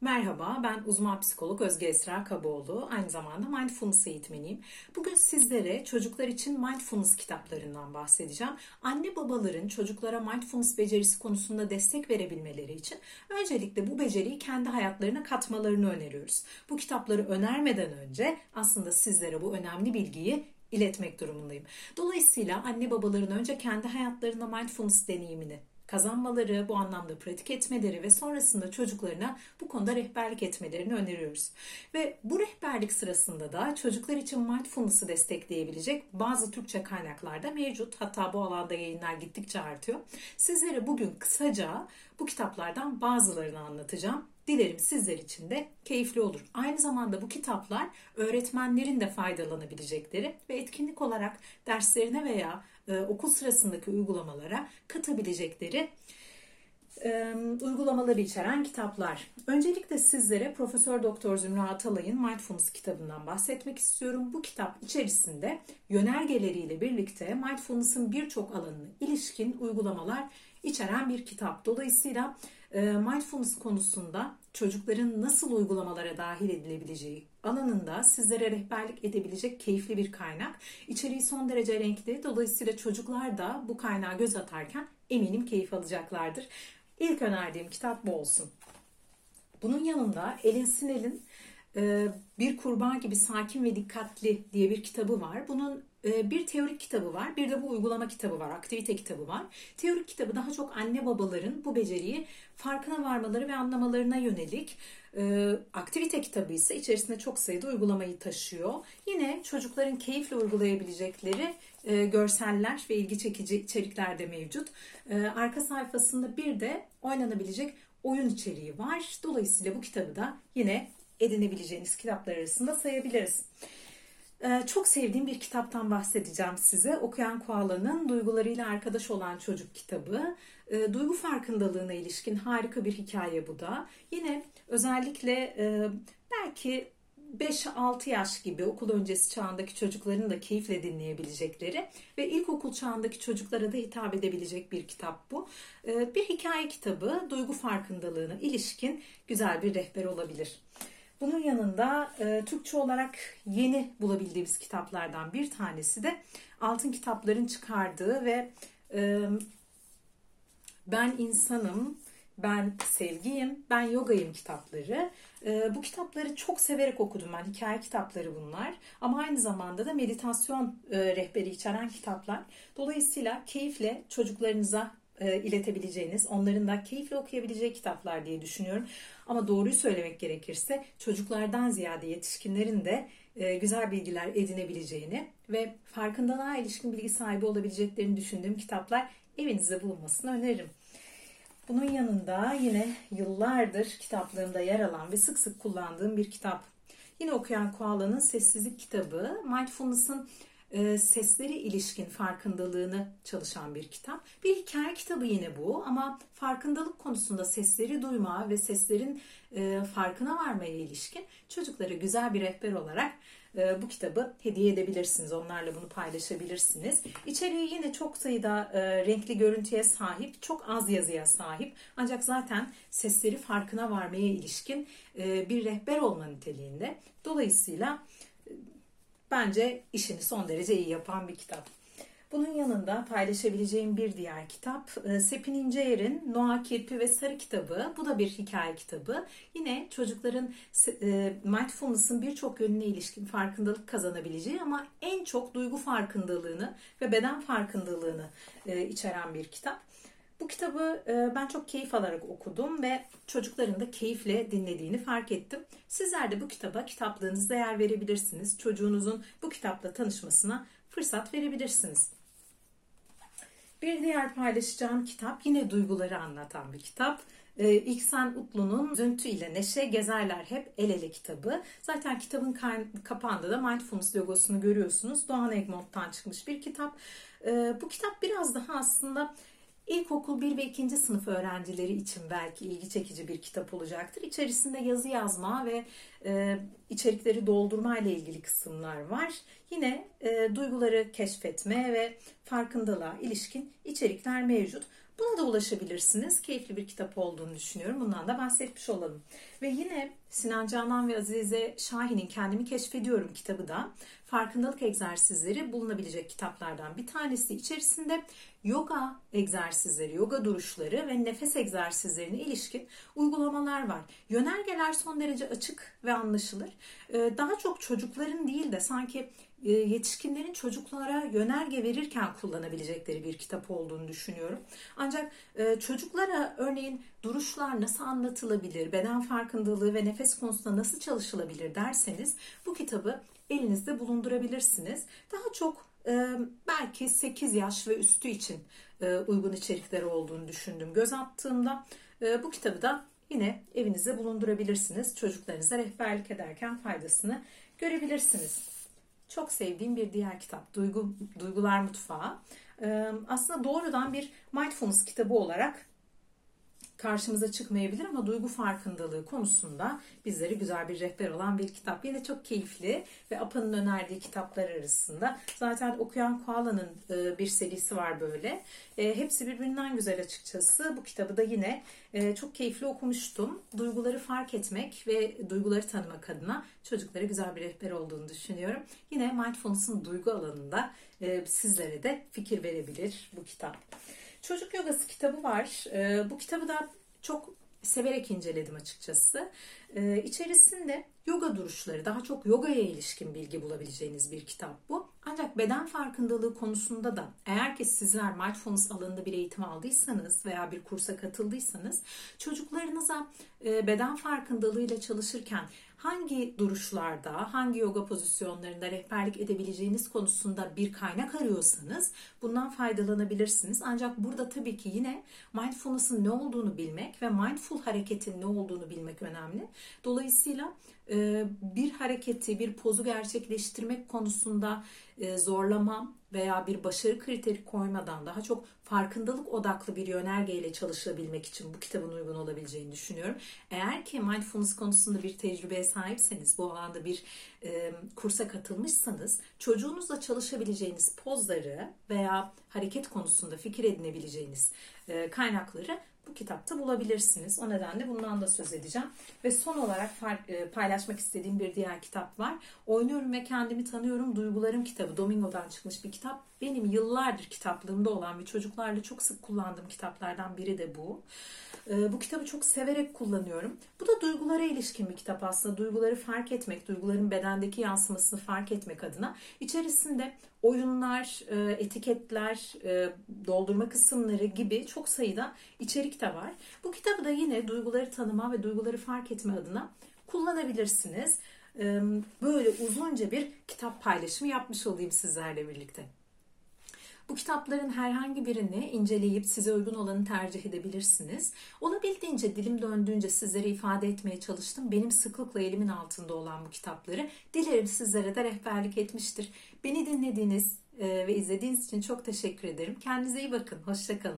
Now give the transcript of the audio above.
Merhaba, ben uzman psikolog Özge Esra Kaboğlu. Aynı zamanda mindfulness eğitmeniyim. Bugün sizlere çocuklar için mindfulness kitaplarından bahsedeceğim. Anne babaların çocuklara mindfulness becerisi konusunda destek verebilmeleri için öncelikle bu beceriyi kendi hayatlarına katmalarını öneriyoruz. Bu kitapları önermeden önce aslında sizlere bu önemli bilgiyi iletmek durumundayım. Dolayısıyla anne babaların önce kendi hayatlarında mindfulness deneyimini kazanmaları, bu anlamda pratik etmeleri ve sonrasında çocuklarına bu konuda rehberlik etmelerini öneriyoruz. Ve bu rehberlik sırasında da çocuklar için mindfulness'ı destekleyebilecek bazı Türkçe kaynaklarda mevcut. Hatta bu alanda yayınlar gittikçe artıyor. Sizlere bugün kısaca bu kitaplardan bazılarını anlatacağım. Dilerim sizler için de keyifli olur. Aynı zamanda bu kitaplar öğretmenlerin de faydalanabilecekleri ve etkinlik olarak derslerine veya e, okul sırasındaki uygulamalara katabilecekleri e, uygulamaları içeren kitaplar. Öncelikle sizlere Profesör Doktor Zümra Atalay'ın Mindfulness kitabından bahsetmek istiyorum. Bu kitap içerisinde yönergeleriyle birlikte mindfulness'ın birçok alanına ilişkin uygulamalar içeren bir kitap. Dolayısıyla mindfulness konusunda çocukların nasıl uygulamalara dahil edilebileceği alanında sizlere rehberlik edebilecek keyifli bir kaynak. İçeriği son derece renkli. Dolayısıyla çocuklar da bu kaynağı göz atarken eminim keyif alacaklardır. İlk önerdiğim kitap bu olsun. Bunun yanında Elin Sinel'in Bir Kurban Gibi Sakin ve Dikkatli diye bir kitabı var. Bunun e, bir teorik kitabı var, bir de bu uygulama kitabı var, aktivite kitabı var. Teorik kitabı daha çok anne babaların bu beceriyi farkına varmaları ve anlamalarına yönelik. E, aktivite kitabı ise içerisinde çok sayıda uygulamayı taşıyor. Yine çocukların keyifle uygulayabilecekleri e, görseller ve ilgi çekici içerikler de mevcut. Arka sayfasında bir de oynanabilecek oyun içeriği var. Dolayısıyla bu kitabı da yine edinebileceğiniz kitaplar arasında sayabiliriz. Ee, çok sevdiğim bir kitaptan bahsedeceğim size. Okuyan Koala'nın Duygularıyla Arkadaş Olan Çocuk kitabı. Ee, duygu farkındalığına ilişkin harika bir hikaye bu da. Yine özellikle e, belki 5-6 yaş gibi okul öncesi çağındaki çocukların da keyifle dinleyebilecekleri ve ilkokul çağındaki çocuklara da hitap edebilecek bir kitap bu. Ee, bir hikaye kitabı duygu farkındalığına ilişkin güzel bir rehber olabilir. Bunun yanında e, Türkçe olarak yeni bulabildiğimiz kitaplardan bir tanesi de Altın Kitapların çıkardığı ve e, Ben insanım, ben sevgiyim, ben yogayım kitapları. E, bu kitapları çok severek okudum ben. Hikaye kitapları bunlar. Ama aynı zamanda da meditasyon e, rehberi içeren kitaplar. Dolayısıyla keyifle çocuklarınıza e, iletebileceğiniz, onların da keyifle okuyabileceği kitaplar diye düşünüyorum. Ama doğruyu söylemek gerekirse çocuklardan ziyade yetişkinlerin de e, güzel bilgiler edinebileceğini ve farkındalığa ilişkin bilgi sahibi olabileceklerini düşündüğüm kitaplar evinizde bulunmasını öneririm. Bunun yanında yine yıllardır kitaplığımda yer alan ve sık sık kullandığım bir kitap. Yine okuyan Koala'nın Sessizlik kitabı. Mindfulness'ın e, sesleri ilişkin farkındalığını çalışan bir kitap. Bir hikaye kitabı yine bu ama farkındalık konusunda sesleri duyma ve seslerin e, farkına varmaya ilişkin çocuklara güzel bir rehber olarak e, bu kitabı hediye edebilirsiniz. Onlarla bunu paylaşabilirsiniz. İçeriği yine çok sayıda renkli görüntüye sahip, çok az yazıya sahip. Ancak zaten sesleri farkına varmaya ilişkin bir rehber olma niteliğinde. Dolayısıyla bence işini son derece iyi yapan bir kitap. Bunun yanında paylaşabileceğim bir diğer kitap e, Sepin İnceyer'in Noah Kirpi ve Sarı kitabı. Bu da bir hikaye kitabı. Yine çocukların e, mindfulness'ın birçok yönüne ilişkin farkındalık kazanabileceği ama en çok duygu farkındalığını ve beden farkındalığını e, içeren bir kitap. Bu kitabı e, ben çok keyif alarak okudum ve çocukların da keyifle dinlediğini fark ettim. Sizler de bu kitaba kitaplığınızda yer verebilirsiniz. Çocuğunuzun bu kitapla tanışmasına fırsat verebilirsiniz. Bir diğer paylaşacağım kitap yine duyguları anlatan bir kitap. Ee, İhsan Utlu'nun Üzüntü ile Neşe Gezerler Hep El Ele kitabı. Zaten kitabın kapağında da Mindfulness logosunu görüyorsunuz. Doğan Egmont'tan çıkmış bir kitap. Ee, bu kitap biraz daha aslında İlkokul 1 ve 2. sınıf öğrencileri için belki ilgi çekici bir kitap olacaktır. İçerisinde yazı yazma ve e, içerikleri doldurma ile ilgili kısımlar var. Yine e, duyguları keşfetme ve farkındalığa ilişkin içerikler mevcut. Buna da ulaşabilirsiniz. Keyifli bir kitap olduğunu düşünüyorum. Bundan da bahsetmiş olalım. Ve yine Sinan Canan ve Azize Şahin'in Kendimi Keşfediyorum kitabı da farkındalık egzersizleri bulunabilecek kitaplardan bir tanesi. içerisinde yoga egzersizleri, yoga duruşları ve nefes egzersizlerine ilişkin uygulamalar var. Yönergeler son derece açık ve anlaşılır. Ee, daha çok çocukların değil de sanki yetişkinlerin çocuklara yönerge verirken kullanabilecekleri bir kitap olduğunu düşünüyorum. Ancak e, çocuklara örneğin duruşlar nasıl anlatılabilir, beden farkındalığı ve nefes konusunda nasıl çalışılabilir derseniz bu kitabı elinizde bulundurabilirsiniz. Daha çok e, belki 8 yaş ve üstü için uygun içerikleri olduğunu düşündüm. Göz attığımda bu kitabı da yine evinizde bulundurabilirsiniz. Çocuklarınıza rehberlik ederken faydasını görebilirsiniz. Çok sevdiğim bir diğer kitap Duygu, Duygular Mutfağı. Aslında doğrudan bir mindfulness kitabı olarak karşımıza çıkmayabilir ama duygu farkındalığı konusunda bizlere güzel bir rehber olan bir kitap. Yine çok keyifli ve APA'nın önerdiği kitaplar arasında. Zaten Okuyan Koala'nın e, bir serisi var böyle. E, hepsi birbirinden güzel açıkçası. Bu kitabı da yine e, çok keyifli okumuştum. Duyguları fark etmek ve duyguları tanımak adına çocuklara güzel bir rehber olduğunu düşünüyorum. Yine Mindfulness'ın duygu alanında sizlere de fikir verebilir bu kitap. Çocuk Yogası kitabı var. E, bu kitabı da çok severek inceledim açıkçası. E, içerisinde yoga duruşları, daha çok yogaya ilişkin bilgi bulabileceğiniz bir kitap bu. Ancak beden farkındalığı konusunda da eğer ki sizler mindfulness alanında bir eğitim aldıysanız veya bir kursa katıldıysanız çocuklarınıza e, beden farkındalığıyla çalışırken hangi duruşlarda, hangi yoga pozisyonlarında rehberlik edebileceğiniz konusunda bir kaynak arıyorsanız bundan faydalanabilirsiniz. Ancak burada tabii ki yine mindfulness'ın ne olduğunu bilmek ve mindful hareketin ne olduğunu bilmek önemli. Dolayısıyla e, bir hareketi, bir pozu gerçekleştirmek konusunda e, zorlama veya bir başarı kriteri koymadan daha çok farkındalık odaklı bir yönergeyle çalışabilmek için bu kitabın uygun olabileceğini düşünüyorum. Eğer ki mindfulness konusunda bir tecrübeye sahipseniz, bu alanda bir e, kursa katılmışsanız çocuğunuzla çalışabileceğiniz pozları veya hareket konusunda fikir edinebileceğiniz e, kaynakları bu kitapta bulabilirsiniz. O nedenle bundan da söz edeceğim. Ve son olarak e, paylaşmak istediğim bir diğer kitap var. Oynuyorum ve kendimi tanıyorum duygularım kitabı. Domingo'dan çıkmış bir kitap. Benim yıllardır kitaplığımda olan ve çocuklarla çok sık kullandığım kitaplardan biri de bu. E, bu kitabı çok severek kullanıyorum. Bu da duygulara ilişkin bir kitap aslında. Duyguları fark etmek, duyguların bedendeki yansımasını fark etmek adına. İçerisinde oyunlar, e, etiketler, e, doldurma kısımları gibi çok sayıda içerik de var. Bu kitabı da yine duyguları tanıma ve duyguları fark etme adına kullanabilirsiniz. E, böyle uzunca bir kitap paylaşımı yapmış olayım sizlerle birlikte. Bu kitapların herhangi birini inceleyip size uygun olanı tercih edebilirsiniz. Olabildiğince dilim döndüğünce sizlere ifade etmeye çalıştım. Benim sıklıkla elimin altında olan bu kitapları. Dilerim sizlere de rehberlik etmiştir. Beni dinlediğiniz e, ve izlediğiniz için çok teşekkür ederim. Kendinize iyi bakın. Hoşçakalın.